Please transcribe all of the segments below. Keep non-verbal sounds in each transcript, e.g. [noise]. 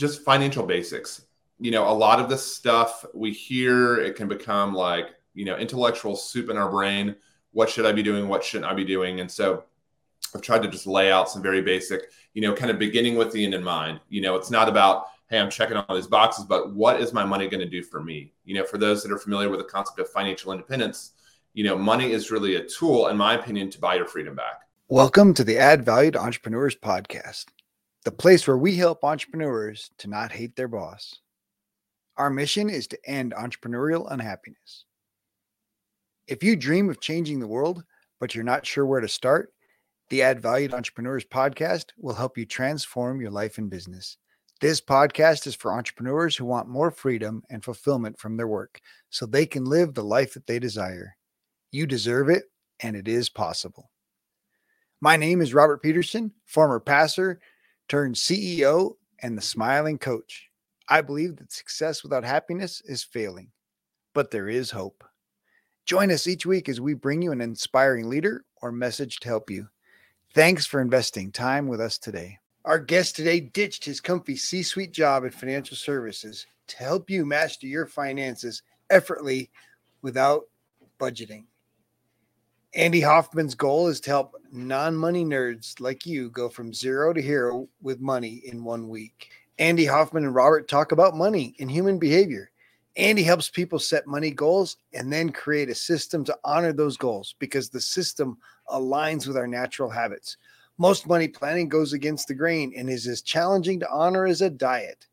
just financial basics. You know, a lot of this stuff we hear, it can become like, you know, intellectual soup in our brain. What should I be doing? What shouldn't I be doing? And so I've tried to just lay out some very basic, you know, kind of beginning with the end in mind. You know, it's not about, hey, I'm checking all these boxes, but what is my money going to do for me? You know, for those that are familiar with the concept of financial independence, you know, money is really a tool, in my opinion, to buy your freedom back. Welcome to the Add Value to Entrepreneurs podcast, the place where we help entrepreneurs to not hate their boss. Our mission is to end entrepreneurial unhappiness. If you dream of changing the world, but you're not sure where to start, the Add Valued Entrepreneurs podcast will help you transform your life and business. This podcast is for entrepreneurs who want more freedom and fulfillment from their work so they can live the life that they desire. You deserve it, and it is possible. My name is Robert Peterson, former pastor turned CEO and the smiling coach. I believe that success without happiness is failing, but there is hope. Join us each week as we bring you an inspiring leader or message to help you. Thanks for investing time with us today. Our guest today ditched his comfy C suite job in financial services to help you master your finances effortlessly without budgeting. Andy Hoffman's goal is to help non money nerds like you go from zero to hero with money in one week. Andy Hoffman and Robert talk about money and human behavior. Andy helps people set money goals and then create a system to honor those goals because the system aligns with our natural habits. Most money planning goes against the grain and is as challenging to honor as a diet.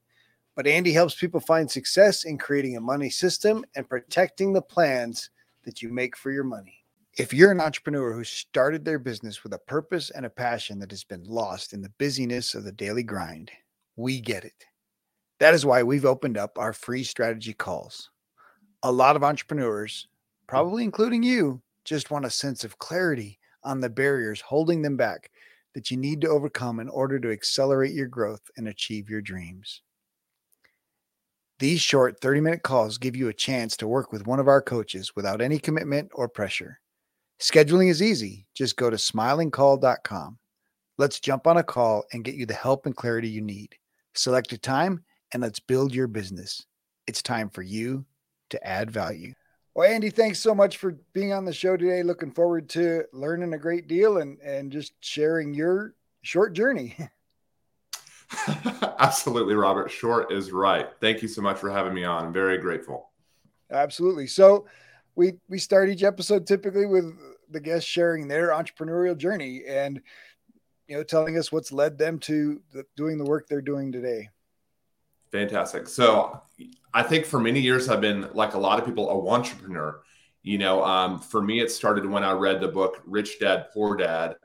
But Andy helps people find success in creating a money system and protecting the plans that you make for your money. If you're an entrepreneur who started their business with a purpose and a passion that has been lost in the busyness of the daily grind, we get it. That is why we've opened up our free strategy calls. A lot of entrepreneurs, probably including you, just want a sense of clarity on the barriers holding them back that you need to overcome in order to accelerate your growth and achieve your dreams. These short 30 minute calls give you a chance to work with one of our coaches without any commitment or pressure. Scheduling is easy. Just go to smilingcoach.com. Let's jump on a call and get you the help and clarity you need. Select a time and let's build your business. It's time for you to add value. Well, Andy, thanks so much for being on the show today. Looking forward to learning a great deal and, and just sharing your short journey. [laughs] Absolutely, Robert. Short is right. Thank you so much for having me on. I'm very grateful. Absolutely. So, we we start each episode typically with the guests sharing their entrepreneurial journey and you know telling us what's led them to the, doing the work they're doing today. Fantastic. So i think for many years i've been like a lot of people a entrepreneur. You know um, for me it started when i read the book rich dad poor dad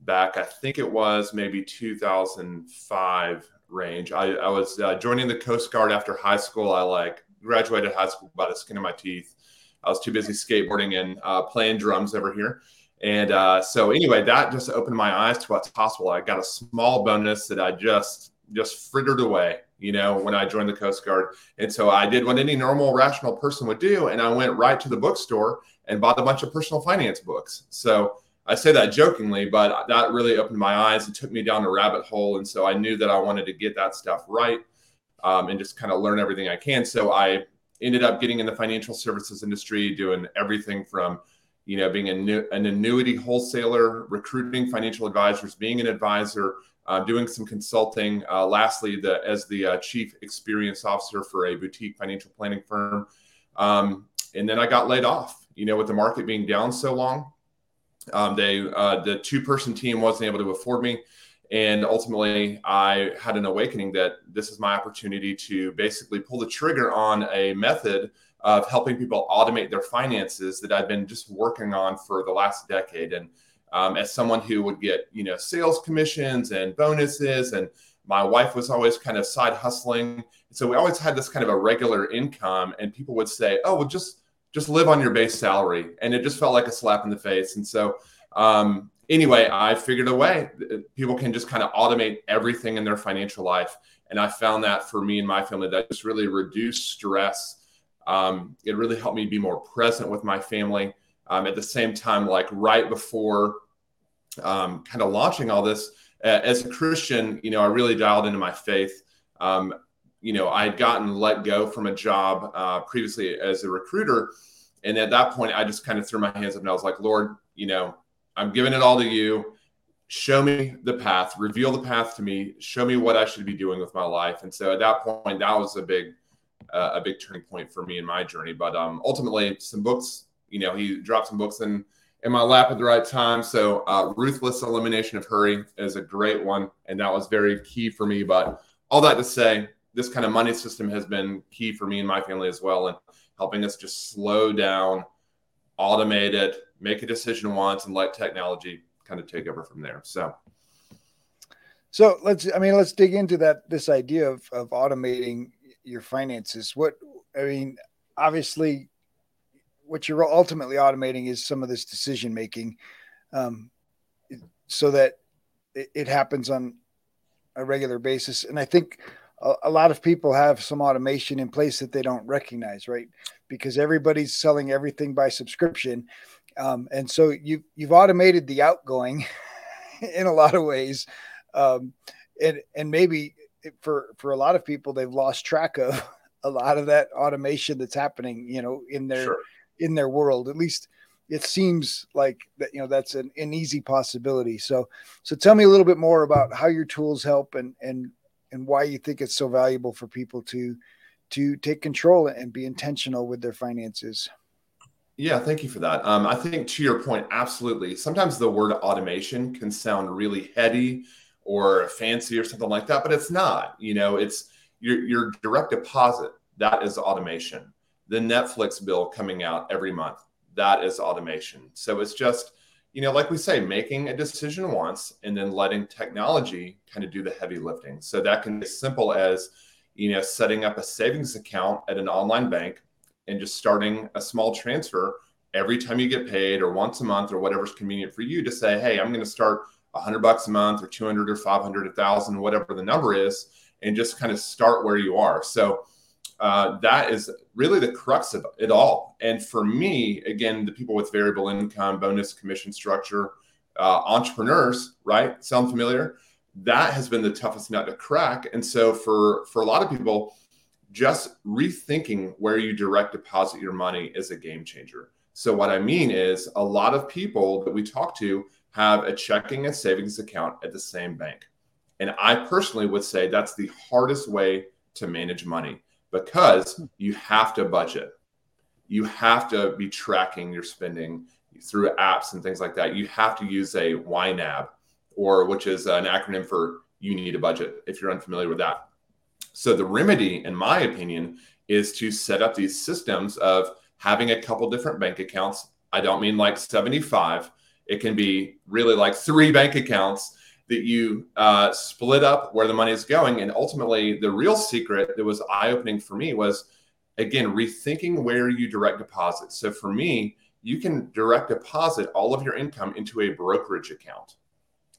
back i think it was maybe 2005 range. I, I was uh, joining the coast guard after high school. I like graduated high school by the skin of my teeth I was too busy skateboarding and uh, playing drums over here. And uh, so anyway, that just opened my eyes to what's possible. I got a small bonus that I just just frittered away, you know, when I joined the Coast Guard. And so I did what any normal, rational person would do, and I went right to the bookstore and bought a bunch of personal finance books. So I say that jokingly, but that really opened my eyes and took me down a rabbit hole. And so I knew that I wanted to get that stuff right um, and just kind of learn everything I can. So I ended up getting in the financial services industry, doing everything from you know being a, an annuity wholesaler, recruiting financial advisors, being an advisor, uh, doing some consulting. Uh, lastly, the as the uh, chief experience officer for a boutique financial planning firm, um, and then I got laid off. You know, with the market being down so long, um, they uh, the two person team wasn't able to afford me. And ultimately, I had an awakening that this is my opportunity to basically pull the trigger on a method of helping people automate their finances that I've been just working on for the last decade. And um, as someone who would get, you know, sales commissions and bonuses, and my wife was always kind of side hustling, so we always had this kind of a regular income. And people would say, "Oh, well, just just live on your base salary," and it just felt like a slap in the face. And so um, anyway, I figured a way. People can just kind of automate everything in their financial life. And I found that for me and my family, that just really reduced stress. Um, it really helped me be more present with my family. Um, at the same time, like right before um, kind of launching all this, uh, as a Christian, you know, I really dialed into my faith. Um, you know, I had gotten let go from a job uh, previously as a recruiter. And at that point, I just kind of threw my hands up and I was like, Lord, you know, I'm giving it all to you. Show me the path, reveal the path to me, show me what I should be doing with my life. And so at that point, that was a big, uh, a big turning point for me in my journey. But um, ultimately, some books, you know, he dropped some books in in my lap at the right time. So uh, ruthless elimination of hurry is a great one, and that was very key for me. But all that to say, this kind of money system has been key for me and my family as well, and helping us just slow down, automate it, make a decision once, and let technology kind of take over from there. So. So let's, I mean, let's dig into that, this idea of, of automating your finances. What, I mean, obviously what you're ultimately automating is some of this decision making um, so that it, it, happens on a regular basis and i think a, a, lot of people have some automation in place that they don't recognize right because everybody's selling everything by subscription um, and so you you've automated the outgoing [laughs] in a lot of ways um, and and maybe for for a lot of people they've lost track of [laughs] a lot of that automation that's happening you know in their sure in their world. At least it seems like that you know that's an, an easy possibility. So so tell me a little bit more about how your tools help and and and why you think it's so valuable for people to to take control and be intentional with their finances. Yeah, thank you for that. Um, I think to your point, absolutely. Sometimes the word automation can sound really heady or fancy or something like that, but it's not. You know, it's your your direct deposit that is automation the Netflix bill coming out every month. That is automation. So it's just, you know, like we say, making a decision once and then letting technology kind of do the heavy lifting. So that can be as simple as, you know, setting up a savings account at an online bank and just starting a small transfer every time you get paid or once a month or whatever's convenient for you to say, hey, I'm going to start 100 bucks a month or 200 or 500, 1000, whatever the number is, and just kind of start where you are. So, uh, that is really the crux of it all. And for me, again, the people with variable income, bonus commission structure, uh, entrepreneurs, right? Sound familiar? That has been the toughest nut to crack. And so for for a lot of people, just rethinking where you direct deposit your money is a game changer. So what I mean is a lot of people that we talk to have a checking and savings account at the same bank. And I personally would say that's the hardest way to manage money because hmm. you have to budget. You have to be tracking your spending through apps and things like that. You have to use a YNAB, or which is an acronym for you need a budget if you're unfamiliar with that. So the remedy, in my opinion, is to set up these systems of having a couple different bank accounts. I don't mean like 75. It can be really like three bank accounts that you uh, split up where the money is going. And ultimately, the real secret that was eye opening for me was, again, rethinking where you direct deposit. So for me, you can direct deposit all of your income into a brokerage account.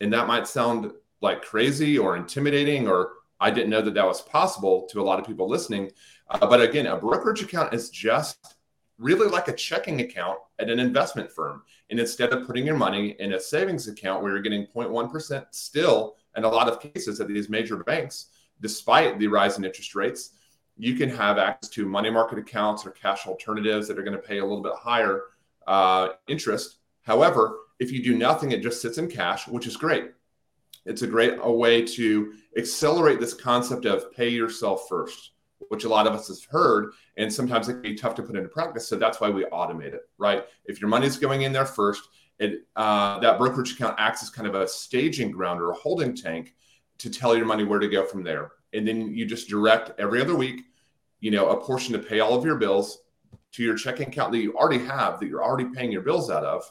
And that might sound like crazy or intimidating, or I didn't know that that was possible to a lot of people listening. Uh, but again, a brokerage account is just really like a checking account at an investment firm. And instead of putting your money in a savings account where you're getting 0.1% still, in a lot of cases at these major banks, despite the rise in interest rates, you can have access to money market accounts or cash alternatives that are going to pay a little bit higher uh, interest. However, if you do nothing, it just sits in cash, which is great. It's a great a way to accelerate this concept of pay yourself first which a lot of us have heard, and sometimes it can be tough to put into practice. So that's why we automate it, right? If your money's going in there first, it uh, that brokerage account acts as kind of a staging ground or a holding tank to tell your money where to go from there, and then you just direct every other week, you know, a portion to pay all of your bills to your checking account that you already have that you're already paying your bills out of.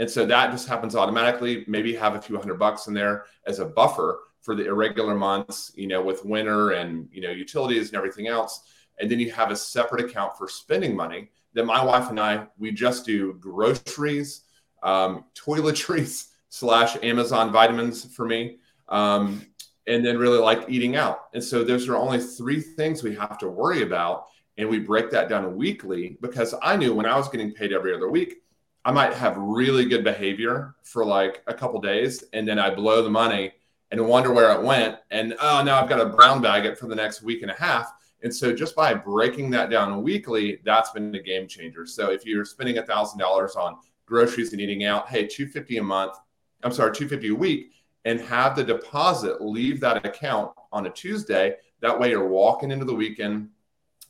And so that just happens automatically. Maybe have a few hundred bucks in there as a buffer for the irregular months, you know, with winter and, you know, utilities and everything else. And then you have a separate account for spending money that my wife and I, we just do groceries, um, toiletries [laughs] slash Amazon vitamins for me. Um, and then really like eating out. And so those are only three things we have to worry about. And we break that down weekly because I knew when I was getting paid every other week, I might have really good behavior for like a couple days and then I blow the money and wonder where it went. And oh, now I've got to brown bag it for the next week and a half. And so just by breaking that down weekly, that's been a game changer. So if you're spending a thousand dollars on groceries and eating out, hey, 250 a month, I'm sorry, 250 a week, and have the deposit leave that account on a Tuesday. That way you're walking into the weekend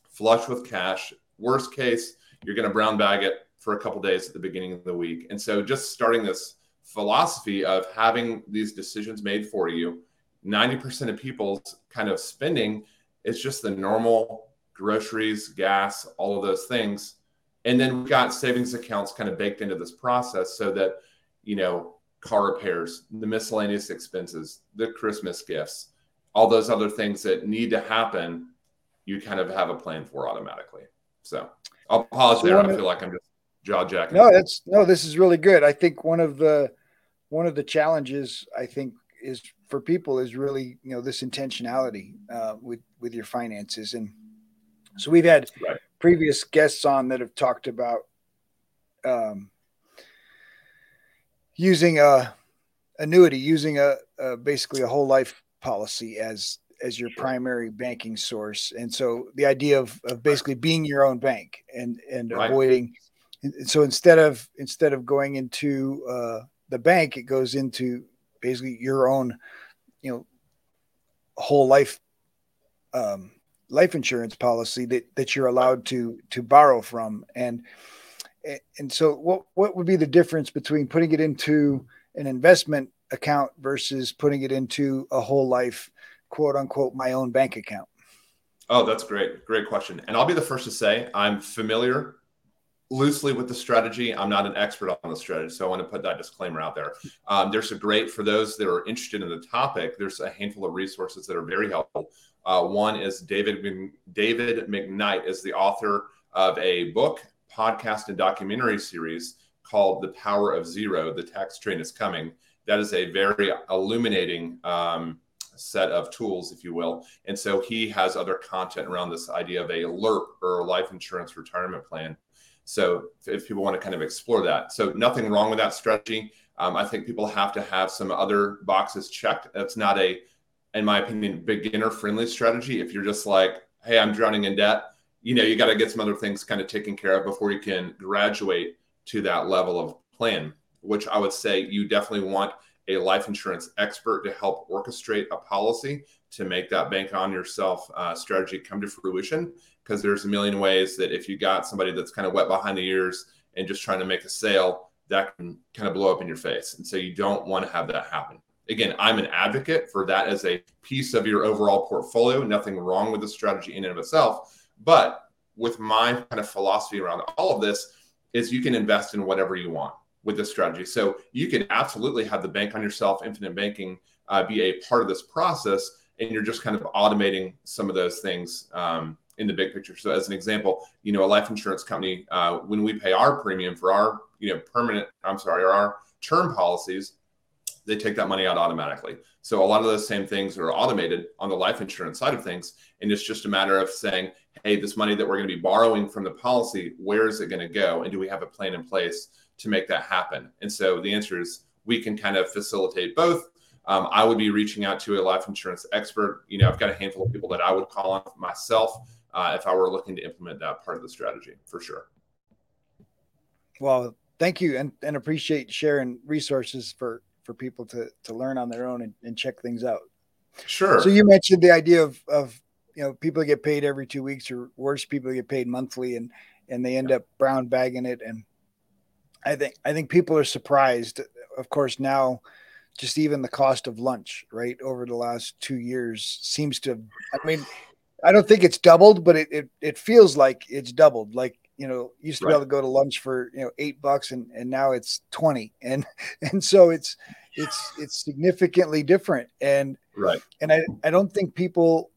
flush with cash. Worst case, you're going to brown bag it for a couple days at the beginning of the week. And so just starting this philosophy of having these decisions made for you, 90% of people's kind of spending is just the normal groceries, gas, all of those things. And then we've got savings accounts kind of baked into this process so that, you know, car repairs, the miscellaneous expenses, the Christmas gifts, all those other things that need to happen, you kind of have a plan for automatically. So I'll pause there. I feel like I'm just jaw jacking. No, that's no, this is really good. I think one of the one of the challenges I think is for people is really you know this intentionality uh, with with your finances and so we've had right. previous guests on that have talked about um, using a annuity using a, a, basically a whole life policy as as your primary banking source and so the idea of, of basically being your own bank and and right. avoiding so instead of instead of going into uh, the bank it goes into basically your own you know whole life um, life insurance policy that that you're allowed to to borrow from. And and so what what would be the difference between putting it into an investment account versus putting it into a whole life quote unquote my own bank account? Oh that's great. Great question. And i'll be the first to say i'm familiar loosely with the strategy. I'm not an expert on the strategy, so I want to put that disclaimer out there. Um, there's a great for those that are interested in the topic. There's a handful of resources that are very helpful. Uh, one is David David McKnight is the author of a book, podcast, and documentary series called "The Power of Zero: The Tax Train Is Coming." That is a very illuminating. Um, set of tools, if you will. And so he has other content around this idea of a LIRP or life insurance retirement plan so if people want to kind of explore that, so nothing wrong with that strategy. Um, I think people have to have some other boxes checked. That's not a, in my opinion, beginner friendly strategy. If you're just like, hey, I'm drowning in debt, you know, you got to get some other things kind of taken care of before you can graduate to that level of plan, which I would say you definitely want a life insurance expert to help orchestrate a policy to make that bank on yourself uh, strategy come to fruition because there's a million ways that if you got somebody that's kind of wet behind the ears and just trying to make a sale, that can kind of blow up in your face. And so you don't want to have that happen. Again, I'm an advocate for that as a piece of your overall portfolio. Nothing wrong with the strategy in and of itself. But with my kind of philosophy around all of this is you can invest in whatever you want with this strategy. So you can absolutely have the bank on yourself, infinite banking, uh, be a part of this process, and you're just kind of automating some of those things um, in the big picture. So, as an example, you know, a life insurance company, uh, when we pay our premium for our, you know, permanent, I'm sorry, our term policies, they take that money out automatically. So, a lot of those same things are automated on the life insurance side of things. And it's just a matter of saying, hey, this money that we're going to be borrowing from the policy, where is it going to go? And do we have a plan in place to make that happen? And so the answer is we can kind of facilitate both. Um, I would be reaching out to a life insurance expert. You know, I've got a handful of people that I would call on myself uh, if I were looking to implement that part of the strategy for sure. Well, thank you and, and appreciate sharing resources for, for people to, to learn on their own and, and check things out. Sure. So you mentioned the idea of, of, you know, people get paid every two weeks or worse, people get paid monthly and, and they end yeah. up brown bagging it. And I think, I think people are surprised. Of course, now just even the cost of lunch, right, over the last two years seems to, I mean, I don't think it's doubled, but it, it, it feels like it's doubled. Like, you know, used to right. be able to go to lunch for, you know, eight bucks and, and now it's 20. [laughs] And, and so it's, it's, it's significantly different. And, right. And I, I don't think people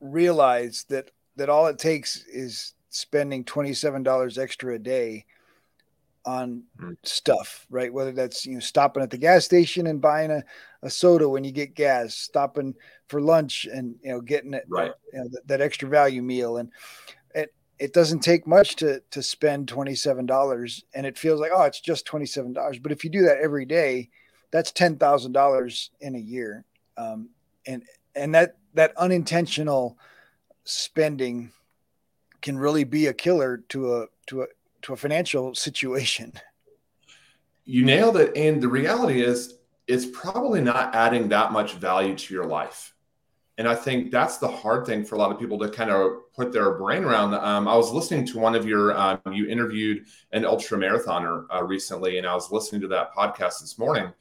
realize that, that all it takes is spending $27 extra a day on mm. stuff, right? Whether that's you know stopping at the gas station and buying a, a soda when you get gas, stopping for lunch and you know getting it right you know, that, that extra value meal, and it it doesn't take much to to spend twenty seven dollars, and it feels like oh it's just twenty seven dollars, but if you do that every day, that's ten thousand dollars in a year, um, and and that that unintentional spending can really be a killer to a to a to a financial situation. You nailed it, and the reality is, it's probably not adding that much value to your life. And I think that's the hard thing for a lot of people to kind of put their brain around. Um, I was listening to one of your, um, you interviewed an ultra marathoner uh, recently, and I was listening to that podcast this morning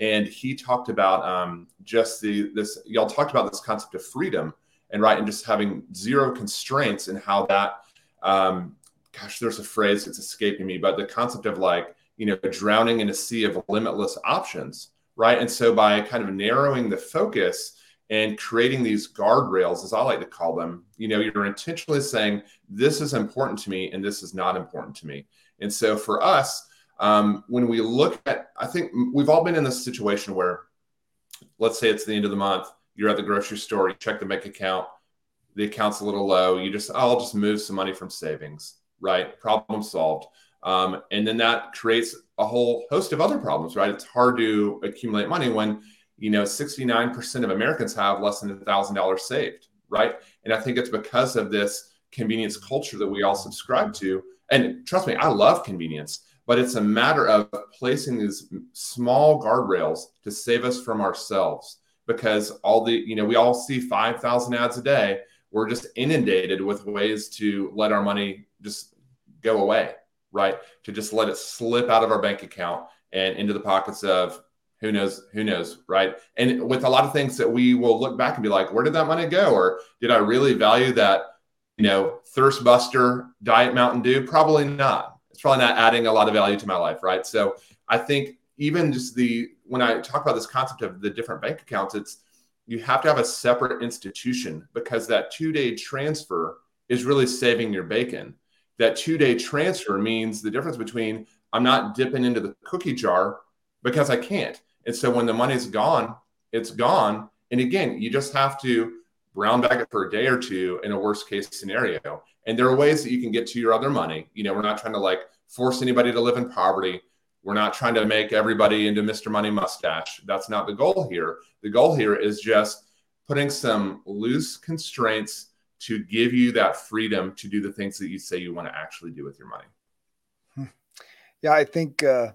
and he talked about um, just the this y'all talked about this concept of freedom and right and just having zero constraints and how that um, gosh there's a phrase that's escaping me but the concept of like you know drowning in a sea of limitless options right? And so by kind of narrowing the focus and creating these guardrails as i like to call them you know you're intentionally saying this is important to me and this is not important to me. And so for us um, when we look at, I think we've all been in this situation where, let's say it's the end of the month, you're at the grocery store, you check the bank account, the account's a little low, you just, oh, I'll just move some money from savings, right? Problem solved. Um, and then that creates a whole host of other problems, right? It's hard to accumulate money when, you know, 69% of Americans have less than $1,000 saved, right? And I think it's because of this convenience culture that we all subscribe to. And trust me, I love convenience but it's a matter of placing these small guardrails to save us from ourselves because all the you know we all see 5000 ads a day we're just inundated with ways to let our money just go away right? To just let it slip out of our bank account and into the pockets of who knows who knows right? And with a lot of things that we will look back and be like where did that money go? Or did i really value that you know thirst buster diet mountain dew? Probably not. It's probably not adding a lot of value to my life, right? So I think even just the when I talk about this concept of the different bank accounts, it's you have to have a separate institution because that two day transfer is really saving your bacon. That two day transfer means the difference between I'm not dipping into the cookie jar because I can't. And so when the money's gone, it's gone. And again, you just have to brown bag it for a day or two in a worst case scenario. And there are ways that you can get to your other money. You know, we're not trying to like force anybody to live in poverty. We're not trying to make everybody into Mr. Money Mustache. That's not the goal here. The goal here is just putting some loose constraints to give you that freedom to do the things that you say you want to actually do with your money. Hmm. Yeah, I think uh,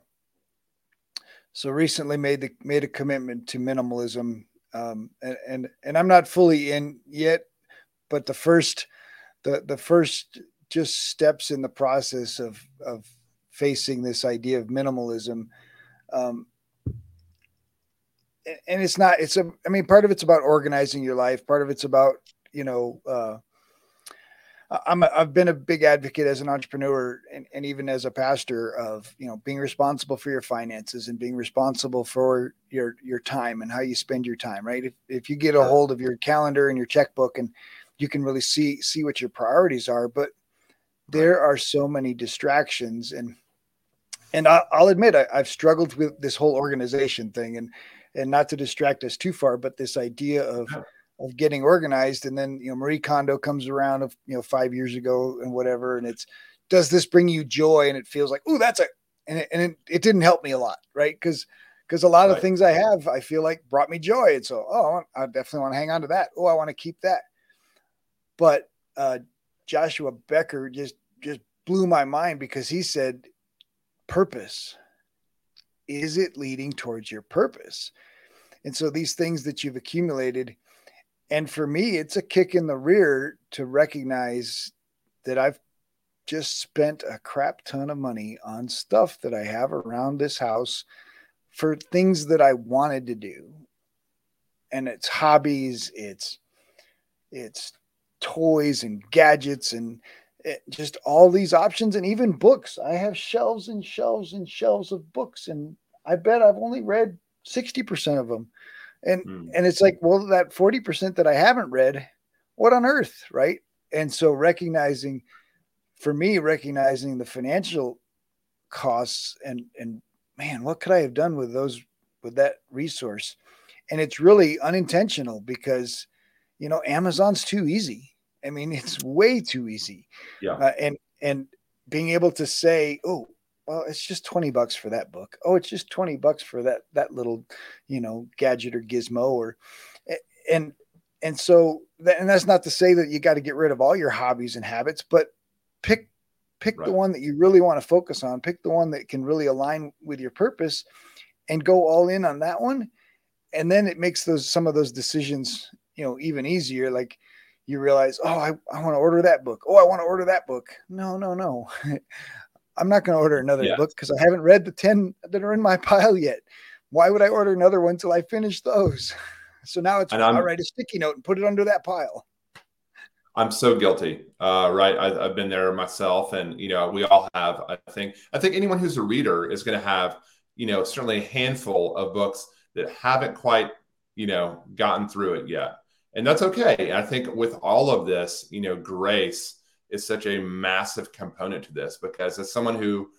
so. Recently, made the made a commitment to minimalism, um, and, and and I'm not fully in yet, but the first the the first just steps in the process of of facing this idea of minimalism. Um, and it's not it's a i mean part of it's about organizing your life. Part of it's about you know uh, I'm a, I've been a big advocate as an entrepreneur and, and even as a pastor of you know being responsible for your finances and being responsible for your your time and how you spend your time right? If, if you get a hold of your calendar and your checkbook and you can really see see what your priorities are but there are so many distractions and and I, will admit I, have struggled with this whole organization thing and and not to distract us too far but this idea of of getting organized. And then you know marie kondo comes around of you know five years ago and whatever and it's does this bring you joy? And it feels like oh that's a and it, and it, it, didn't help me a lot right? Because because a lot right. of things i have i feel like brought me joy. And so oh i definitely want to hang on to that. Oh i want to keep that. But uh, Joshua Becker just just blew my mind because he said, "Purpose is it leading towards your purpose?" And so these things that you've accumulated, and for me, it's a kick in the rear to recognize that I've just spent a crap ton of money on stuff that I have around this house for things that I wanted to do. And it's hobbies, it's it's toys and gadgets and eh, just all these options and even books. I have shelves and shelves and shelves of books and I bet I've only read 60% of them. And mm. and it's like, well, that 40% that I haven't read, what on earth, right? And so recognizing for me recognizing the financial costs and and man, what could I have done with those with that resource? And it's really unintentional because you know, Amazon's too easy I mean, it's way too easy. Yeah. Uh, and and being able to say, oh, well, it's just 20 bucks for that book. Oh, it's just 20 bucks for that that little, you know, gadget or gizmo or and and so and that's not to say that you got to get rid of all your hobbies and habits, but pick pick right. the one that you really want to focus on, pick the one that can really align with your purpose and go all in on that one. And then it makes those some of those decisions, you know, even easier. Like you realize, oh, I, I want to order that book. Oh, I want to order that book. No, no, no. [laughs] I'm not going to order another yeah. book because I haven't read the 10 that are in my pile yet. Why would I order another one until I finish those? [laughs] So now it's I'll write a sticky note and put it under that pile. I'm so guilty, uh, right? I, have been there myself, and you know, we all have. I think. I think anyone who's a reader is going to have, you know, certainly a handful of books that haven't quite, you know, gotten through it yet, and that's okay. I think with all of this, you know, grace is such a massive component to this because as someone who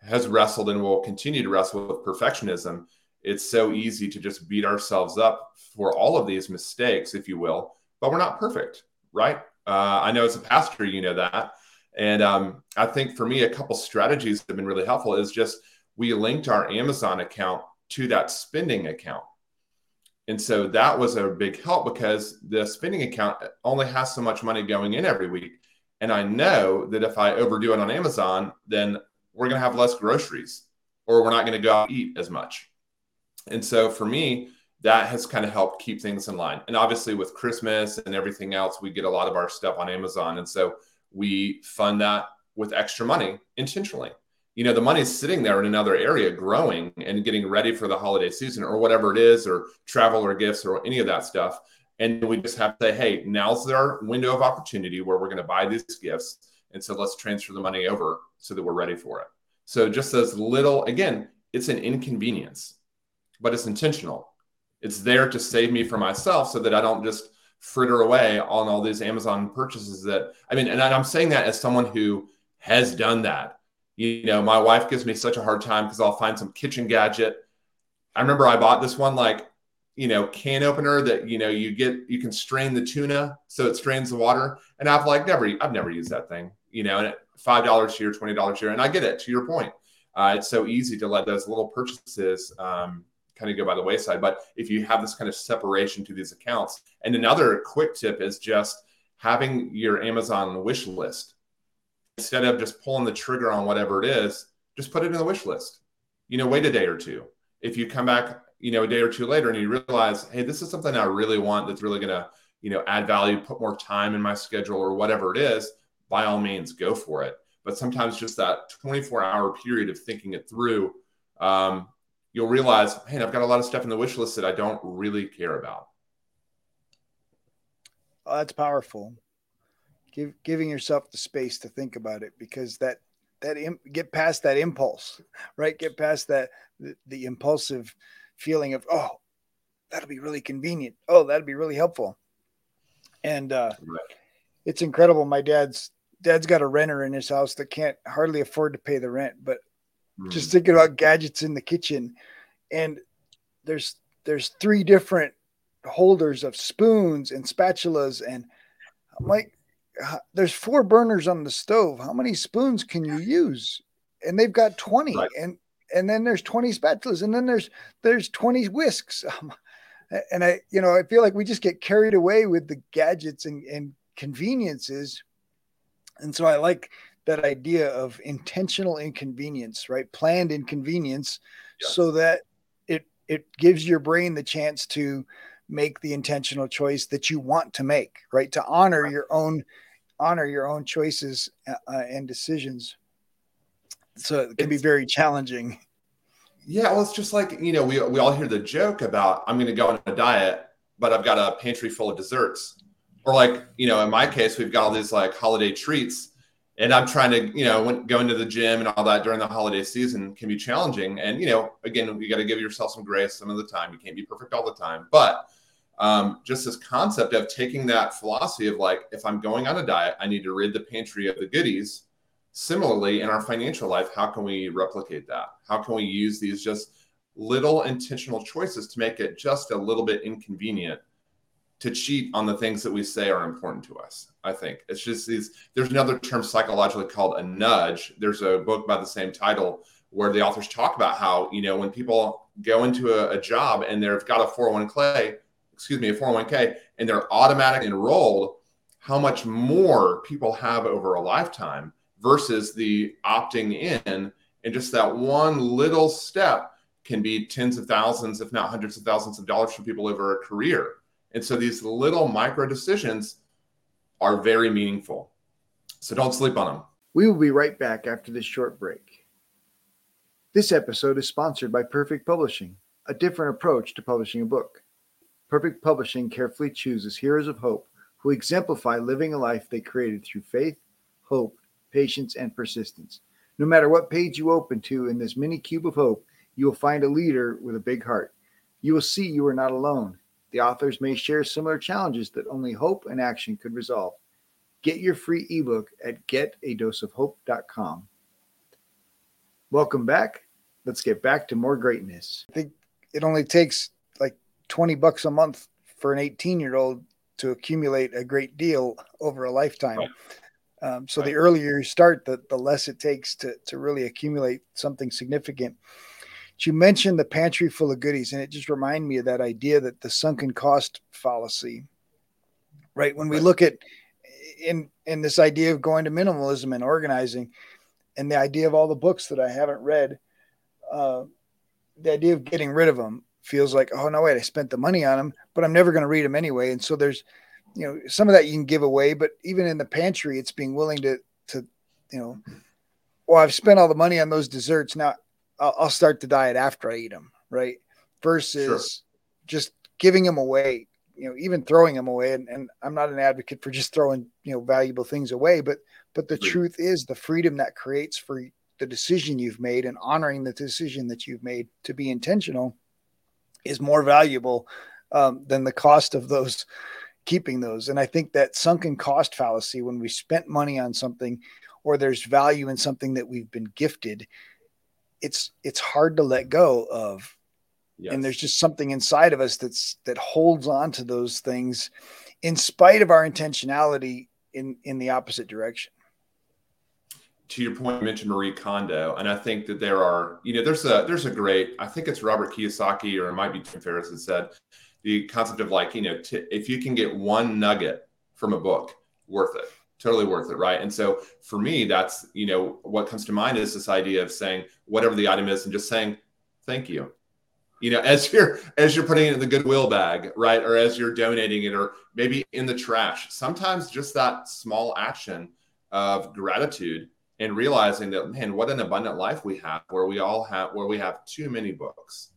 has wrestled and will continue to wrestle with perfectionism, it's so easy to just beat ourselves up for all of these mistakes, if you will, but we're not perfect, right? Uh, I know as a pastor, you know that. And um, I think for me, a couple strategies that have been really helpful is just we linked our Amazon account to that spending account. And so that was a big help because the spending account only has so much money going in every week. And I know that if I overdo it on Amazon, then we're going to have less groceries or we're not going to go out eat as much. And so for me, that has kind of helped keep things in line. And obviously, with Christmas and everything else, we get a lot of our stuff on Amazon. And so we fund that with extra money intentionally. You know, the money's sitting there in another area growing and getting ready for the holiday season or whatever it is, or travel or gifts or any of that stuff. And we just have to say, hey, now's our window of opportunity where we're going to buy these gifts. And so let's transfer the money over so that we're ready for it. So just as little, again, it's an inconvenience, but it's intentional it's there to save me for myself so that I don't just fritter away on all these Amazon purchases that I mean, and I'm saying that as someone who has done that. You know, my wife gives me such a hard time because I'll find some kitchen gadget. I remember I bought this one like, you know, can opener that you know you get you can strain the tuna so it strains the water. And I've like never I've never used that thing, you know, and five dollars here, twenty dollars here, and I get it. To your point, uh, it's so easy to let those little purchases um, kind of go by the wayside. But if you have this kind of separation to these accounts, and another quick tip is just having your Amazon wish list instead of just pulling the trigger on whatever it is, just put it in the wish list. You know, wait a day or two. If you come back, you know, a day or two later and you realize, hey, this is something I really want that's really going to, you know, add value, put more time in my schedule or whatever it is, by all means, go for it. But sometimes just that 24 hour period of thinking it through um, you'll realize, hey, I've got a lot of stuff in the wish list that I don't really care about. Oh, that's powerful. Give, giving yourself the space to think about it because that that get past that impulse, right? Get past that the, the impulsive feeling of oh, that'll be really convenient. Oh, that'll be really helpful. And uh, right. it's incredible. My dad's dad's got a renter in his house that can't hardly afford to pay the rent, but just mm. thinking about gadgets in the kitchen and there's there's three different holders of spoons and spatulas and I'm like there's four burners on the stove how many spoons can you use and they've got 20 right. and and then there's 20 spatulas and then there's there's 20 whisks [laughs] um, and i you know i feel like we just get carried away with the gadgets and, and conveniences and so i like that idea of intentional inconvenience, right? Planned inconvenience yes. so that it it gives your brain the chance to make the intentional choice that you want to make, right? To honor your own honor your own choices uh, uh and decisions. So it can it's, be very challenging. Yeah, well, it's just like you know, we we all hear the joke about I'm going to go on a diet, but I've got a pantry full of desserts, or like you know, in my case, we've got all these like holiday treats and I'm trying to, you know, when, going to the gym and all that during the holiday season can be challenging. And you know, again, you got to give yourself some grace some of the time. You can't be perfect all the time, but um, just this concept of taking that philosophy of like, if I'm going on a diet, I need to rid the pantry of the goodies. Similarly, in our financial life, how can we replicate that? How can we use these just little intentional choices to make it just a little bit inconvenient to cheat on the things that we say are important to us. I think it's just these. There's another term psychologically called a nudge. There's a book by the same title where the authors talk about how you know when people go into a, a job and they've got a 401k, excuse me, a 401k, and they're automatically enrolled, how much more people have over a lifetime versus the opting in, and just that one little step can be tens of thousands, if not hundreds of thousands of dollars for people over a career. And so these little micro decisions are very meaningful. So don't sleep on them. We will be right back after this short break. This episode is sponsored by Perfect Publishing, a different approach to publishing a book. Perfect Publishing carefully chooses heroes of hope who exemplify living a life they created through faith, hope, patience, and persistence. No matter what page you open to in this mini cube of hope, you will find a leader with a big heart. You will see you are not alone. The authors may share similar challenges that only hope and action could resolve. Get your free ebook at getadoseofhope.com. Welcome back. Let's get back to more greatness. I think it only takes 20 bucks a month for an 18 year old to accumulate a great deal over a lifetime. Right. Um, so right. the earlier you start, the, the less it takes to, to really accumulate something significant you mentioned the pantry full of goodies, and it just reminded me of that idea that the sunken cost fallacy, right? When we look at in in this idea of going to minimalism and organizing, and the idea of all the books that I haven't read, uh, the idea of getting rid of them feels like, oh no, wait, I spent the money on them, but I'm never going to read them anyway. And so there's, you know, some of that you can give away, but even in the pantry, it's being willing to to, you know, well, I've spent all the money on those desserts. Now I'll, I'll start the diet after I eat them, right? Versus sure. just giving them away, you know, even throwing them away. And, and I'm not an advocate for just throwing, you know, valuable things away, but but the truth is the freedom that creates for the decision you've made and honoring the decision that you've made to be intentional is more valuable um, than the cost of those keeping those. And I think that sunken cost fallacy, when we spent money on something or there's value in something that we've been gifted, it's it's hard to let go of yes. and there's just something inside of us that's that holds on to those things in spite of our intentionality in in the opposite direction to your point, you mentioned Marie Kondo, and I think that there are, you know, there's a there's a great, I think it's Robert Kiyosaki or it might be Tim Ferriss that said the concept of like, you know, t- if you can get one nugget from a book, worth it totally worth it right? And so for me that's you know what comes to mind is this idea of saying whatever the item is and just saying thank you. You know as you're as you're putting it in the goodwill bag right or as you're donating it or maybe in the trash sometimes just that small action of gratitude and realizing that man what an abundant life we have where we all have where we have too many books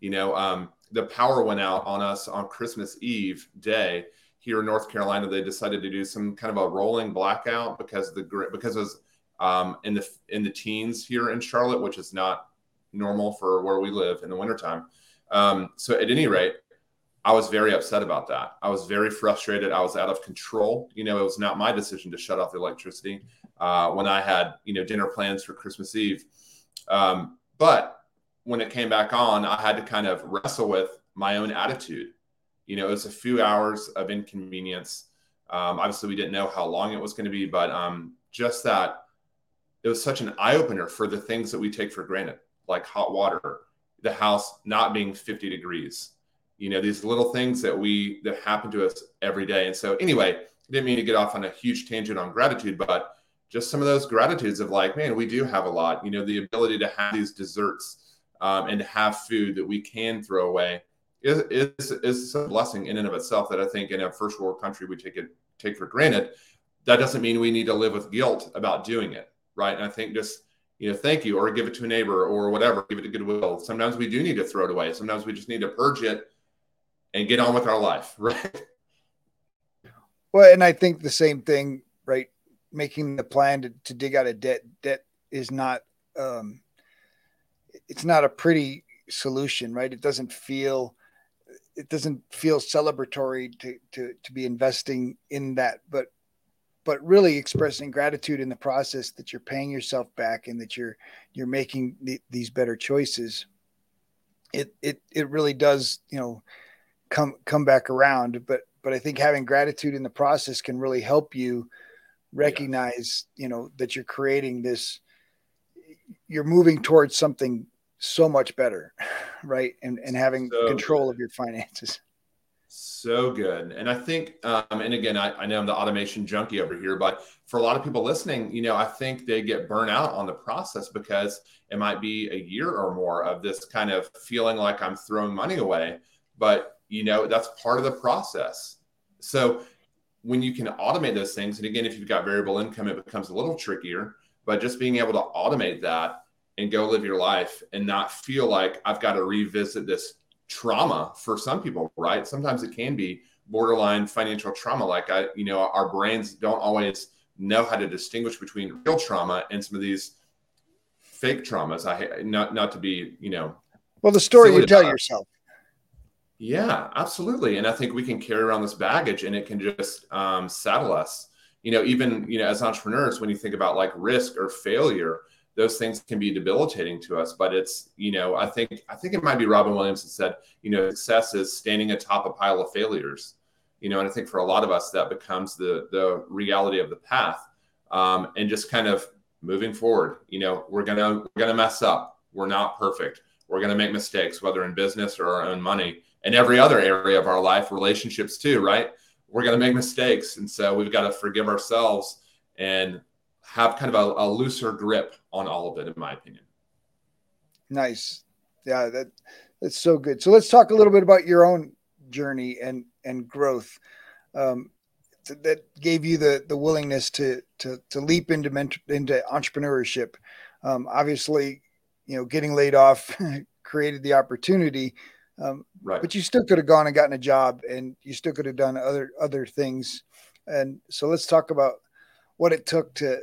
you know um, the power went out on us on christmas eve day here in North Carolina, they decided to do some kind of a rolling blackout because the because it was um, in the in the teens here in Charlotte, which is not normal for where we live in the wintertime. Um, so at any rate, I was very upset about that. I was very frustrated. I was out of control. You know, it was not my decision to shut off the electricity uh, when I had you know dinner plans for Christmas Eve. Um, but when it came back on, I had to kind of wrestle with my own attitude you know, it was a few hours of inconvenience. Um, obviously, we didn't know how long it was going to be, but um, just that it was such an eye opener for the things that we take for granted, like hot water, the house not being 50 degrees. You know, these little things that we that happen to us every day. And so, anyway, didn't mean to get off on a huge tangent on gratitude, but just some of those gratitudes of like, man, we do have a lot. You know, the ability to have these desserts um, and to have food that we can throw away is, is, is a blessing in and of itself that I think in a first world country we take it take for granted. That doesn't mean we need to live with guilt about doing it, right? And I think just you know, thank you, or give it to a neighbor, or whatever, give it to goodwill. Sometimes we do need to throw it away. Sometimes we just need to purge it and get on with our life, [laughs] right? Well, and I think the same thing? Making the plan to, to dig out of debt, debt is not, um, it's not a pretty solution, right? It doesn't feel it doesn't feel celebratory to to to be investing in that but but really expressing gratitude in the process that you're paying yourself back and that you're you're making the, these better choices it it it really does you know come come back around. But but I think having gratitude in the process can really help you recognize, yeah. you know, that you're creating this. You're moving towards something so much better, [laughs] right? And and having so control good. of your finances. So good. And I think, um, and again, I, I know I'm the automation junkie over here, but for a lot of people listening, you know, I think they get burnt out on the process because it might be a year or more of this kind of feeling like I'm throwing money away. But, you know, that's part of the process. So when you can automate those things, and again, if you've got variable income, it becomes a little trickier, but just being able to automate that and go live your life and not feel like I've got to revisit this trauma for some people, right? Sometimes it can be borderline financial trauma. Like I, you know, our brains don't always know how to distinguish between real trauma and some of these fake traumas. I not not to be, you know, well, the story you tell yourself. Yeah, absolutely. And I think we can carry around this baggage and it can just um, saddle us. You know, even, you know, as entrepreneurs, when you think about like risk or failure, those things can be debilitating to us but it's you know i think i think it might be robin williams that said you know success is standing atop a pile of failures you know and i think for a lot of us that becomes the the reality of the path um, and just kind of moving forward you know we're gonna we're gonna mess up we're not perfect we're gonna make mistakes whether in business or our own money and every other area of our life relationships too right we're gonna make mistakes and so we've got to forgive ourselves and have kind of a, a looser grip on all of it, in my opinion. Nice. Yeah, that that's so good. So let's talk a little bit about your own journey and and growth. Um, that gave you the the willingness to to to leap into into entrepreneurship. Um, obviously, you know, getting laid off [laughs] created the opportunity, um, right. but you still could have gone and gotten a job, and you still could have done other other things. And so, let's talk about what it took to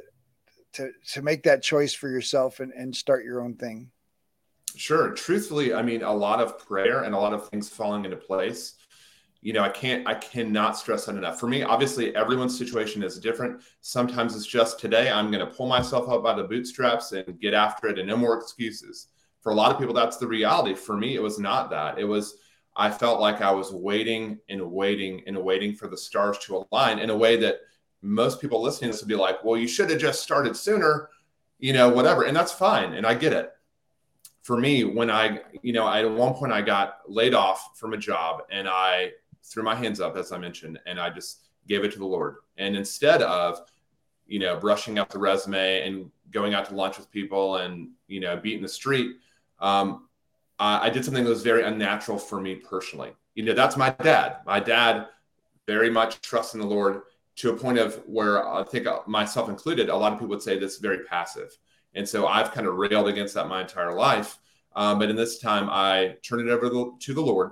to to make that choice for yourself and, and start your own thing? Sure. Truthfully, I mean, a lot of prayer and a lot of things falling into place. You know, I can't, I cannot stress that enough. For me, obviously, everyone's situation is different. Sometimes it's just today, I'm going to pull myself up by the bootstraps and get after it and no more excuses. For a lot of people, that's the reality. For me, it was not that. It was, I felt like I was waiting and waiting and waiting for the stars to align in a way that most people listening to this would be like, well, you should have just started sooner, you know, whatever. And that's fine. And I get it. For me, when I, you know, at one point I got laid off from a job and I threw my hands up, as I mentioned, and I just gave it to the Lord. And instead of, you know, brushing up the resume and going out to lunch with people and, you know, beating the street, um, I, I did something that was very unnatural for me personally. You know, that's my dad. My dad very much trusts in the Lord to a point of where I think myself included, a lot of people would say this very passive. And so I've kind of railed against that my entire life. Um, but in this time, I turned it over to the Lord.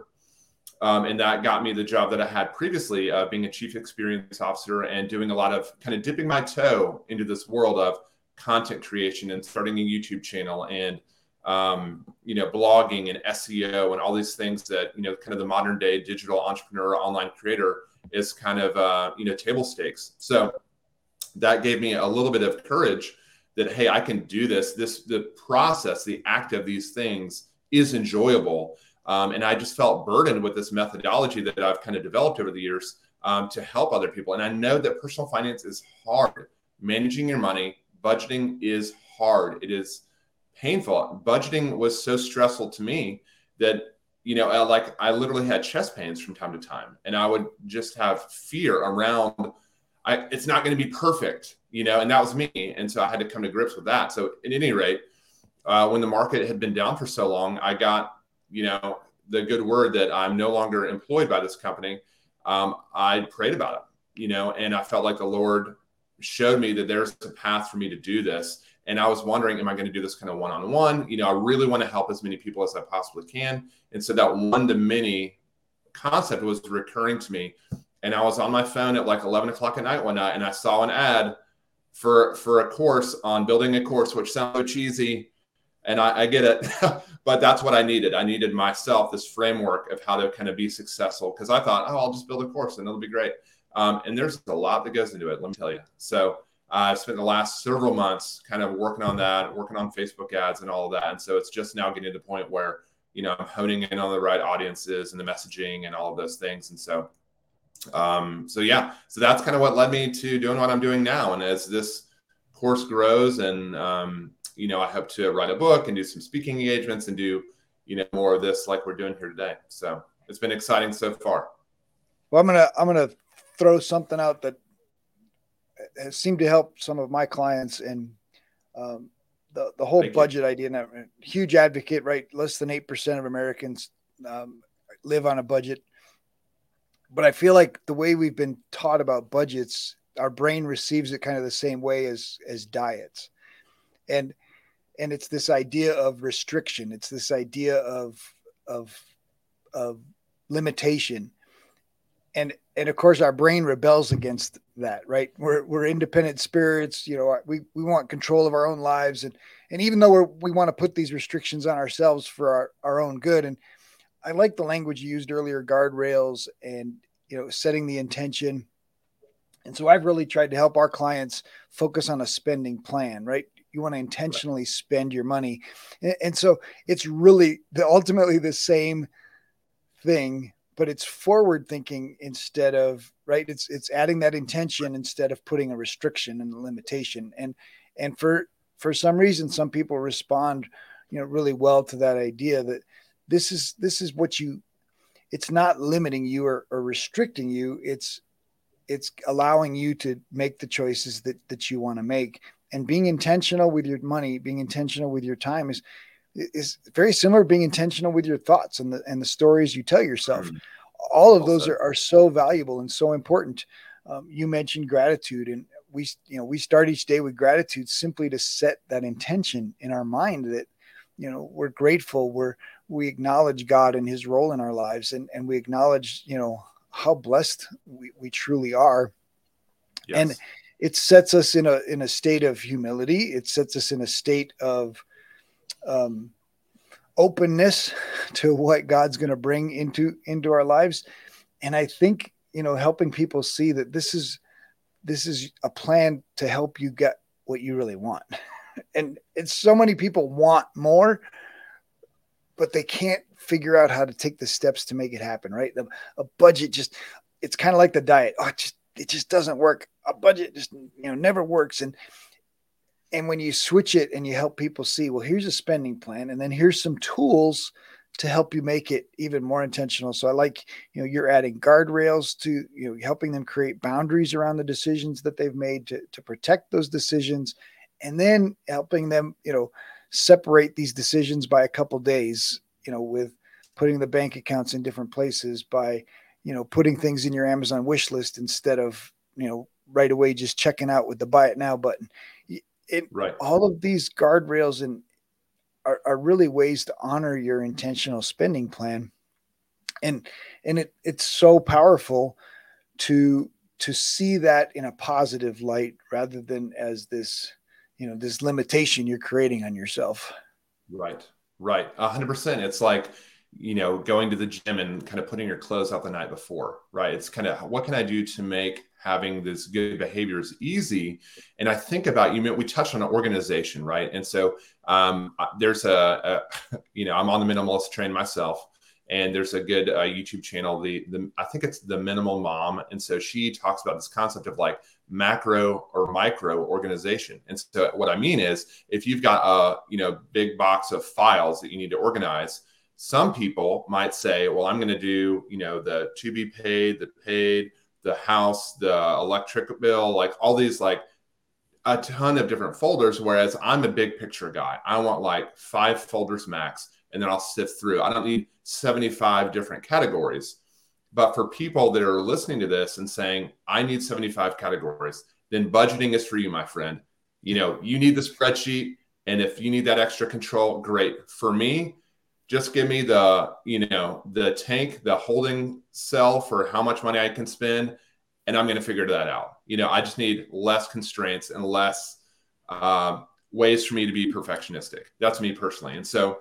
Um, and that got me the job that I had previously, uh, being a chief experience officer and doing a lot of kind of dipping my toe into this world of content creation and starting a YouTube channel and um, you know blogging and SEO and all these things that you know kind of the modern day digital entrepreneur online creator is kind of uh, you know table stakes. So that gave me a little bit of courage that hey, I can do this. This the process, the act of these things is enjoyable, um, and I just felt burdened with this methodology that I've kind of developed over the years um, to help other people. And I know that personal finance is hard. Managing your money, budgeting is hard. It is painful. Budgeting was so stressful to me that you know, uh, like I literally had chest pains from time to time, and I would just have fear around. I, it's not going to be perfect, you know, and that was me, and so I had to come to grips with that. So, at any rate, uh, when the market had been down for so long, I got, you know, the good word that I'm no longer employed by this company. Um, I prayed about it, you know, and I felt like the Lord showed me that there's a path for me to do this. And I was wondering, am I going to do this kind of one on one? You know, I really want to help as many people as I possibly can. And so that one to many concept was recurring to me. And I was on my phone at like 11 o'clock at night one night and I saw an ad for for a course on building a course, which sounds so cheesy. And I, I get it, [laughs] but that's what I needed. I needed myself this framework of how to kind of be successful because I thought, oh, I'll just build a course and it'll be great. Um, and there's a lot that goes into it, let me tell you. So I've spent the last several months kind of working on that, working on Facebook ads and all of that. And so it's just now getting to the point where, you know, I'm honing in on the right audiences and the messaging and all of those things. And so, um, so yeah, so that's kind of what led me to doing what I'm doing now. And as this course grows and, um, you know, I hope to write a book and do some speaking engagements and do, you know, more of this like we're doing here today. So it's been exciting so far. Well, I'm gonna I'm gonna throw something out that has seemed to help some of my clients and um, the the whole Thank budget you. idea. And I'm a huge advocate, right? Less than eight percent of Americans um, live on a budget, but I feel like the way we've been taught about budgets, our brain receives it kind of the same way as as diets, and and it's this idea of restriction. It's this idea of of of limitation and and of course our brain rebels against that right? We're we're independent spirits you know we we want control of our own lives. And and even though we're, we want to put these restrictions on ourselves for our, our own good and i like the language you used earlier guardrails and you know setting the intention. And so i've really tried to help our clients focus on a spending plan right? You want to intentionally spend your money. And, and so it's really the ultimately the same thing but it's forward thinking instead of right it's it's adding that intention instead of putting a restriction and a limitation. And and for for some reason some people respond you know really well to that idea that this is this is what you it's not limiting you or, or restricting you. It's it's allowing you to make the choices that that you want to make. And being intentional with your money being intentional with your time is is very similar being intentional with your thoughts and the and the stories you tell yourself. Mm-hmm. All of those are, are so valuable and so important. Um, you mentioned gratitude, and we you know we start each day with gratitude simply to set that intention in our mind that you know we're grateful, we're we acknowledge God and His role in our lives, and and we acknowledge you know how blessed we, we truly are, yes. and it sets us in a in a state of humility. It sets us in a state of um, openness [laughs] to what God's going to bring into into our lives, and I think you know helping people see that this is this is a plan to help you get what you really want, [laughs] and it's so many people want more, but they can't figure out how to take the steps to make it happen. Right, a, budget just it's kind of like the diet. Oh, it just it just doesn't work. A budget just you know never works, and and when you switch it and you help people see well here's a spending plan and then here's some tools to help you make it even more intentional. So i like you know you're adding guardrails to you know helping them create boundaries around the decisions that they've made to, to protect those decisions and then helping them you know separate these decisions by a couple days you know with putting the bank accounts in different places by you know putting things in your amazon wish list instead of you know right away just checking out with the buy it now button it, right. all of these guardrails and are, are really ways to honor your intentional spending plan. And and it it's so powerful to to see that in a positive light rather than as this you know this limitation you're creating on yourself. Right. Right. 100% it's like you know going to the gym and kind of putting your clothes out the night before right? It's kind of what can i do to make having this good behaviors easy? And i think about you we touched on an organization right? And so um, there's a, a, [laughs] you know i'm on the minimalist train myself and there's a good uh, youtube channel the, the i think it's the minimal mom and so she talks about this concept of like macro or micro organization. And so what i mean is if you've got a you know big box of files that you need to organize some people might say well i'm going to do you know the to be paid the paid the house, the electric bill, like all these like a ton of different folders. Whereas I'm a big picture guy. I want like five folders max, and then I'll sift through. I don't need 75 different categories. But for people that are listening to this and saying, I need 75 categories, then budgeting is for you, my friend. You know, you need the spreadsheet. And if you need that extra control, great. For me, just give me the you know the tank the holding cell for how much money i can spend and i'm going to figure that out. You know i just need less constraints and less uh, ways for me to be perfectionistic. That's me personally. And so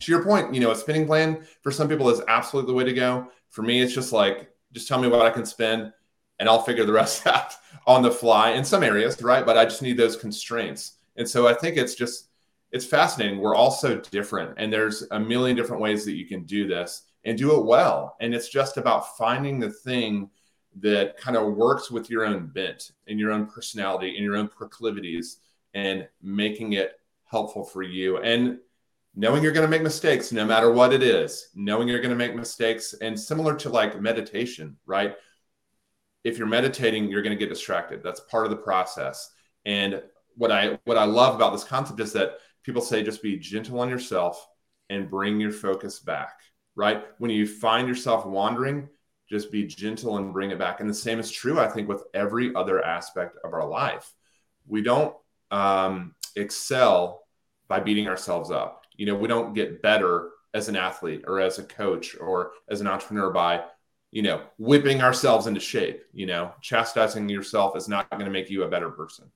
to your point you know a spending plan for some people is absolutely the way to go. For me it's just like just tell me what i can spend and i'll figure the rest [laughs] out on the fly in some areas right? But i just need those constraints. And so i think it's just it's fascinating. We're all so different, and there's a million different ways that you can do this and do it well. And it's just about finding the thing that kind of works with your own bent and your own personality and your own proclivities and making it helpful for you. And knowing you're going to make mistakes no matter what it is, knowing you're going to make mistakes. And similar to like meditation, right? If you're meditating, you're going to get distracted. That's part of the process. And what I what I love about this concept is that people say just be gentle on yourself and bring your focus back, right? When you find yourself wandering, just be gentle and bring it back. And the same is true, I think, with every other aspect of our life. We don't um, excel by beating ourselves up. You know, we don't get better as an athlete or as a coach or as an entrepreneur by, you know, whipping ourselves into shape. You know, chastising yourself is not going to make you a better person.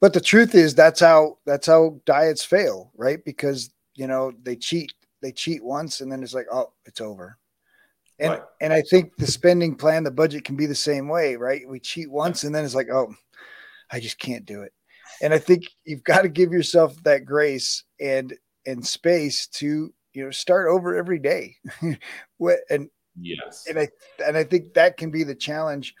But the truth is, that's how that's how diets fail, right? Because you know they cheat, they cheat once, and then it's like, oh, it's over and right. and I think the spending plan, the budget can be the same way, right? We cheat once and then it's like, oh, I just can't do it. And I think you've got to give yourself that grace and and space to you know start over every day. [laughs] what and yes, and I and I think that can be the challenge.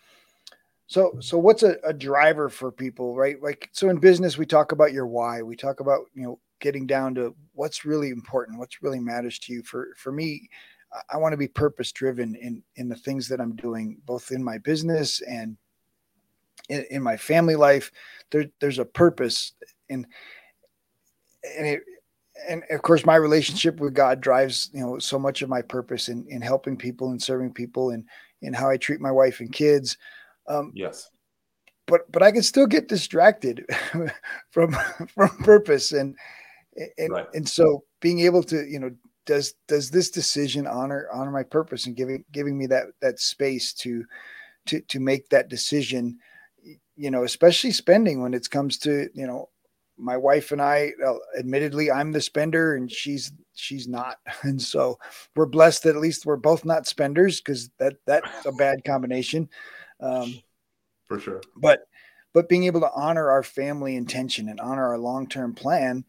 So so what's a, a driver for people, right? Like so in business, we talk about your why. We talk about you know getting down to what's really important, what's really matters to you. For for me, I want to be purpose driven in in the things that I'm doing, both in my business and in, in my family life. There, there's a purpose, and and it, and of course, my relationship with God drives you know so much of my purpose in in helping people and serving people, and in how I treat my wife and kids. Um, yes. But but I can still get distracted [laughs] from from purpose and and right. and so being able to you know does does this decision honor honor my purpose and giving giving me that that space to to to make that decision you know especially spending when it comes to you know my wife and I admittedly I'm the spender and she's she's not [laughs] and so we're blessed that at least we're both not spenders because that that's a bad combination um for sure but but being able to honor our family intention and honor our long-term plan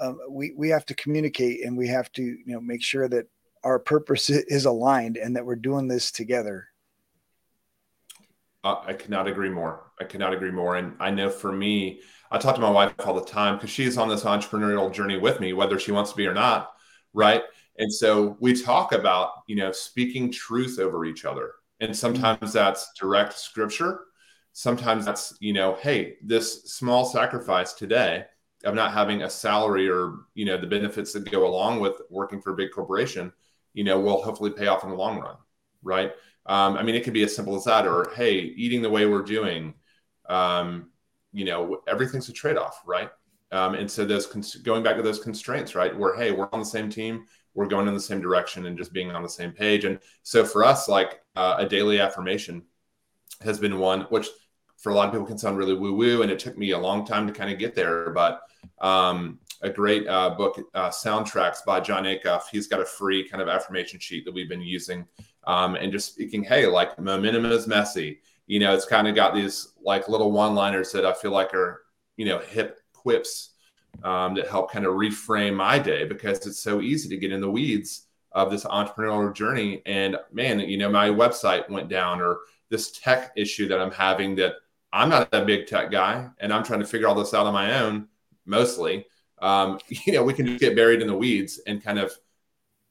um, we we have to communicate and we have to you know make sure that our purpose is aligned and that we're doing this together. I cannot agree more. I cannot agree more. And I know for me, I talk to my wife all the time because she's on this entrepreneurial journey with me, whether she wants to be or not. Right. And so we talk about, you know, speaking truth over each other. And sometimes that's direct scripture. Sometimes that's, you know, hey, this small sacrifice today of not having a salary or you know the benefits that go along with working for a big corporation you know will hopefully pay off in the long run right? Um, i mean it could be as simple as that or hey eating the way we're doing um, you know everything's a trade-off right? Um, and so those cons- going back to those constraints right? Where hey we're on the same team we're going in the same direction and just being on the same page and so for us like uh, a daily affirmation has been one which for a lot of people can sound really woo woo and it took me a long time to kind of get there but um, a great uh, book, uh, Soundtracks by Jon Acuff. He's got a free kind of affirmation sheet that we've been using. Um, and just speaking, hey, like momentum is messy. You know, it's kind of got these like little one liners that I feel like are, you know, hip quips um, that help kind of reframe my day because it's so easy to get in the weeds of this entrepreneurial journey. And man, you know, my website went down or this tech issue that I'm having that I'm not a big tech guy and I'm trying to figure all this out on my own mostly, um, [laughs] you know, we can just get buried in the weeds and kind of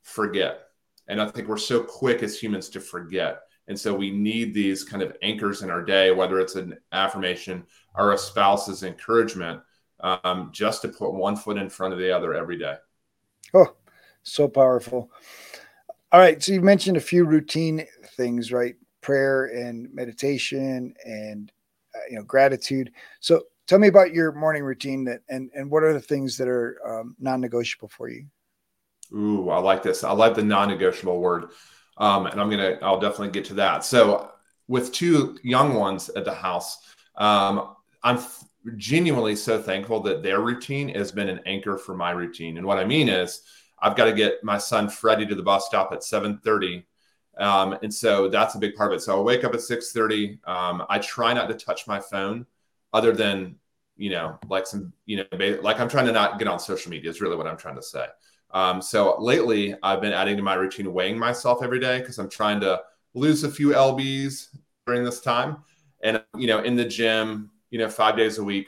forget. And I think we're so quick as humans to forget. And so we need these kind of anchors in our day, whether it's an affirmation or a spouse's encouragement, um, just to put one foot in front of the other every day. Oh, so powerful. All right. So you mentioned a few routine things, right? Prayer and meditation and, uh, you know, gratitude. So tell me about your morning routine that and and what are the things that are um, non-negotiable for you ooh i like this i like the non-negotiable word um, and i'm gonna i'll definitely get to that so with two young ones at the house um, i'm genuinely so thankful that their routine has been an anchor for my routine. And what i mean is i've got to get my son freddie to the bus stop at 7.30 um, and so that's a big part of it. So i wake up at 6.30 um, i try not to touch my phone other than you know, like some, you know, like I'm trying to not get on social media is really what I'm trying to say. Um, so lately, I've been adding to my routine weighing myself every day because I'm trying to lose a few lbs during this time, and you know, in the gym, you know, five days a week.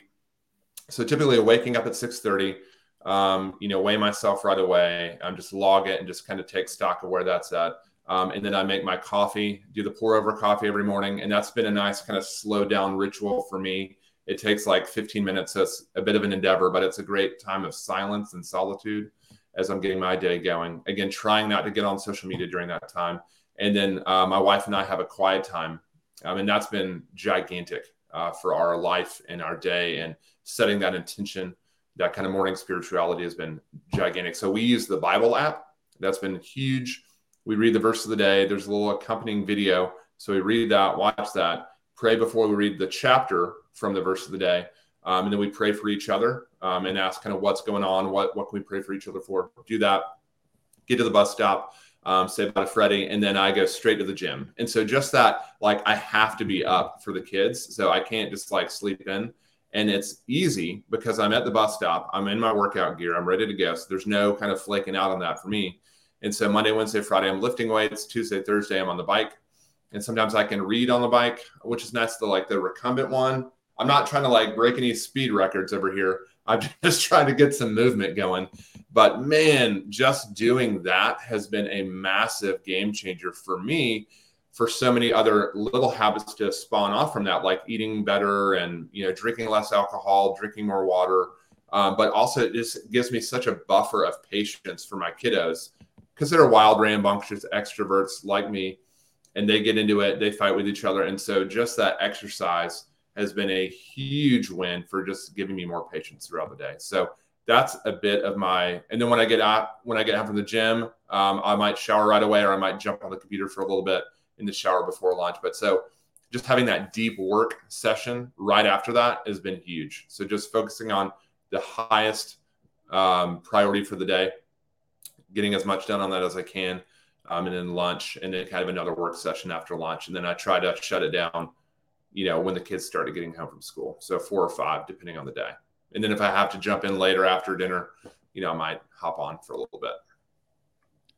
So typically, waking up at 6:30, um, you know, weigh myself right away. I'm just log it and just kind of take stock of where that's at. Um, and then I make my coffee, do the pour over coffee every morning. And that's been a nice kind of slow down ritual for me. It takes like 15 minutes. So it's a bit of an endeavor, but it's a great time of silence and solitude as I'm getting my day going. Again, trying not to get on social media during that time. And then uh, my wife and I have a quiet time. Um, and that's been gigantic uh, for our life and our day and setting that intention. That kind of morning spirituality has been gigantic. So we use the Bible app. That's been huge. We read the verse of the day. There's a little accompanying video. So we read that, watch that, pray before we read the chapter from the verse of the day. Um, and then we pray for each other um, and ask kind of what's going on, what what can we pray for each other for? Do that, get to the bus stop, um, say bye to Freddie, and then I go straight to the gym. And so just that, like I have to be up for the kids, so I can't just like sleep in. And it's easy because I'm at the bus stop, I'm in my workout gear, I'm ready to go. So there's no kind of flaking out on that for me. And so Monday, Wednesday, Friday, I'm lifting weights. Tuesday, Thursday, I'm on the bike. And sometimes I can read on the bike, which is nice. The like the recumbent one. I'm not trying to like break any speed records over here. I'm [laughs] just trying to get some movement going. But man, just doing that has been a massive game changer for me for so many other little habits to spawn off from that, like eating better and you know drinking less alcohol, drinking more water. Um, but also, it just gives me such a buffer of patience for my kiddos because they're wild, rambunctious extroverts like me, and they get into it, they fight with each other, and so just that exercise has been a huge win for just giving me more patience throughout the day. So that's a bit of my. And then when I get out, when I get out from the gym, um, I might shower right away, or I might jump on the computer for a little bit in the shower before lunch. But so just having that deep work session right after that has been huge. So just focusing on the highest um, priority for the day, getting as much done on that as I can, um, and then lunch, and then kind of another work session after lunch, and then I try to shut it down you know, when the kids started getting home from school. So four or five, depending on the day. And then if I have to jump in later after dinner, you know, I might hop on for a little bit.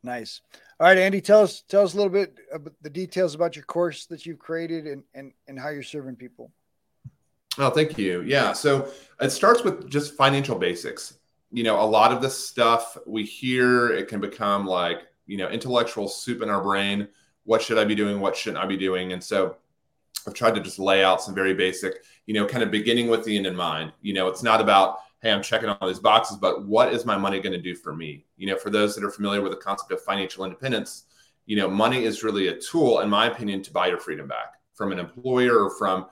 Nice. All right, Andy, tell us tell us a little bit about the details about your course that you've created and and and how you're serving people. Oh, thank you. Yeah, so it starts with just financial basics. You know, a lot of this stuff we hear it can become like you know intellectual soup in our brain. What should I be doing? What shouldn't I be doing? And so I've tried to just lay out some very basic, you know, kind of beginning with the end in mind. You know, it's not about, hey, I'm checking all these boxes, but what is my money going to do for me? You know, for those that are familiar with the concept of financial independence, you know, money is really a tool, in my opinion, to buy your freedom back from an employer or from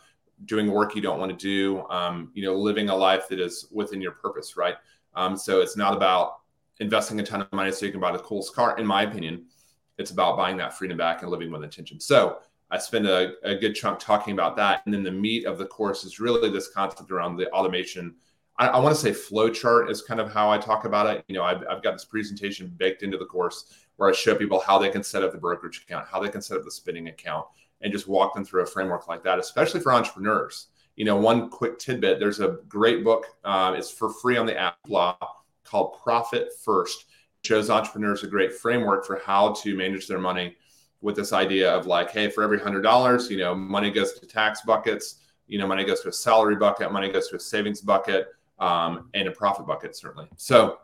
doing work you don't want to do, um, you know, living a life that is within your purpose, right? Um, so it's not about investing a ton of money so you can buy the coolest car, in my opinion. It's about buying that freedom back and living with intention. So I spend a, a, good chunk talking about that. And then the meat of the course is really this concept around the automation. I, I want to say flow chart is kind of how I talk about it. You know, I've, I've got this presentation baked into the course where I show people how they can set up the brokerage account, how they can set up the spinning account, and just walk them through a framework like that, especially for entrepreneurs. You know, one quick tidbit there's a great book, uh, it's for free on the app law called Profit First. Shows entrepreneurs a great framework for how to manage their money with this idea of like, hey, for every hundred dollars, you know, money goes to tax buckets, you know, money goes to a salary bucket, money goes to a savings bucket, um, and a profit bucket certainly. So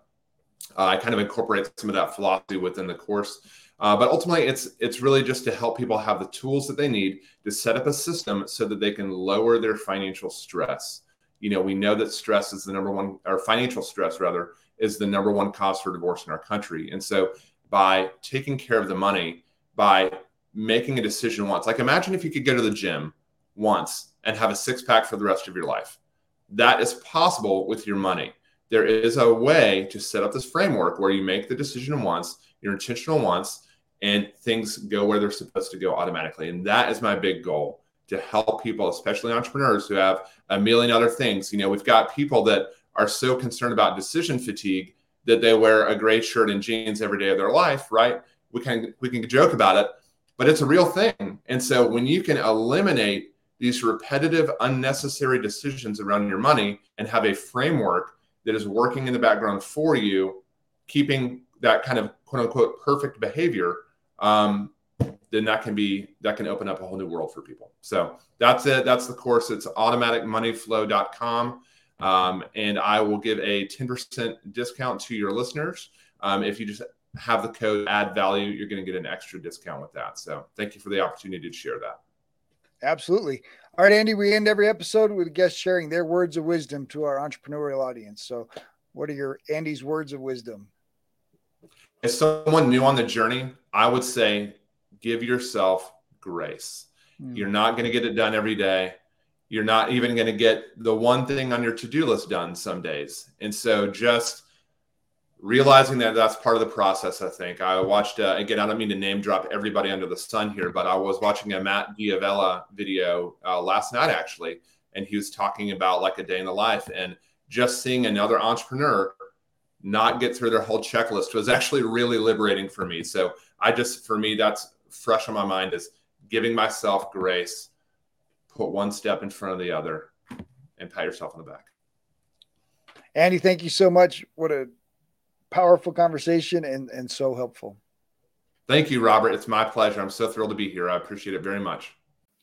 uh, I kind of incorporate some of that philosophy within the course. Uh, but ultimately, it's it's really just to help people have the tools that they need to set up a system so that they can lower their financial stress. You know, we know that stress is the number one, or financial stress rather, is the number one cause for divorce in our country. And so, by taking care of the money, by making a decision once. Like imagine if you could go to the gym once and have a six pack for the rest of your life. That is possible with your money. There is a way to set up this framework where you make the decision once, you're intentional once, and things go where they're supposed to go automatically. And that is my big goal to help people, especially entrepreneurs who have a million other things. You know, we've got people that are so concerned about decision fatigue that they wear a gray shirt and jeans every day of their life, right? We can we can joke about it, but it's a real thing. And so when you can eliminate these repetitive, unnecessary decisions around your money and have a framework that is working in the background for you, keeping that kind of quote unquote perfect behavior, um, then that can be that can open up a whole new world for people. So that's it. That's the course. It's automaticmoneyflow.com. Um, and I will give a 10% discount to your listeners. Um, if you just have the code add value, you're going to get an extra discount with that. So thank you for the opportunity to share that. Absolutely. All right, Andy, we end every episode with guests sharing their words of wisdom to our entrepreneurial audience. So, what are your Andy's words of wisdom? As someone new on the journey, I would say give yourself grace. Mm. You're not going to get it done every day. You're not even going to get the one thing on your to do list done some days. And so, just realizing that that's part of the process. I think I watched uh, again. I don't mean to name drop everybody under the sun here, but I was watching a Matt D'Avella video uh, last night actually, and he was talking about like a day in the life and just seeing another entrepreneur not get through their whole checklist was actually really liberating for me. So I just for me that's fresh on my mind is giving myself grace, put one step in front of the other, and pat yourself on the back. Andy, thank you so much. What a powerful conversation and, and so helpful. Thank you, Robert. It's my pleasure. I'm so thrilled to be here. I appreciate it very much.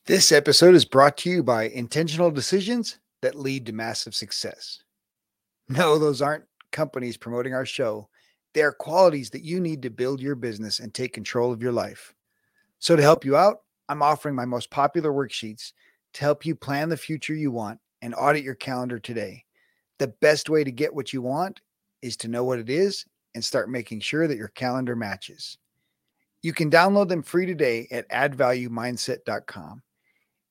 This episode is brought to you by intentional decisions that lead to massive success. No, those aren't companies promoting our show. They are qualities that you need to build your business and take control of your life. So, to help you out, I'm offering my most popular worksheets to help you plan the future you want and audit your calendar today. The best way to get what you want is to know what it is and start making sure that your calendar matches. You can download them free today at addvaluemindset.com.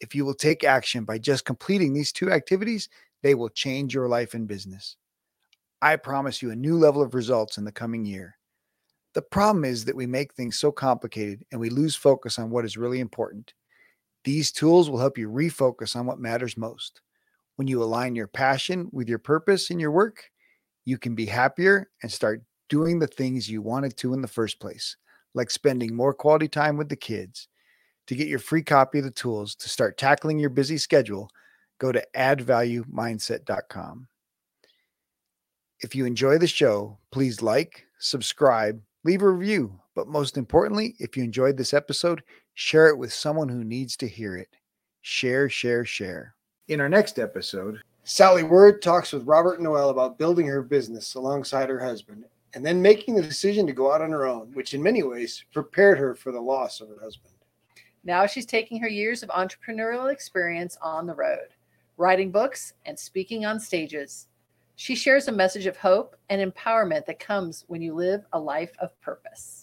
If you will take action by just completing these two activities, they will change your life and business. I promise you a new level of results in the coming year. The problem is that we make things so complicated and we lose focus on what is really important. These tools will help you refocus on what matters most. When you align your passion with your purpose in your work, you can be happier and start doing the things you wanted to in the first place, like spending more quality time with the kids. To get your free copy of the tools to start tackling your busy schedule, go to addvaluemindset.com. If you enjoy the show, please like, subscribe, leave a review, but most importantly, if you enjoyed this episode, share it with someone who needs to hear it. Share, share, share. In our next episode, Sally Word talks with Robert Noel about building her business alongside her husband and then making the decision to go out on her own, which in many ways prepared her for the loss of her husband. Now she's taking her years of entrepreneurial experience on the road, writing books and speaking on stages. She shares a message of hope and empowerment that comes when you live a life of purpose.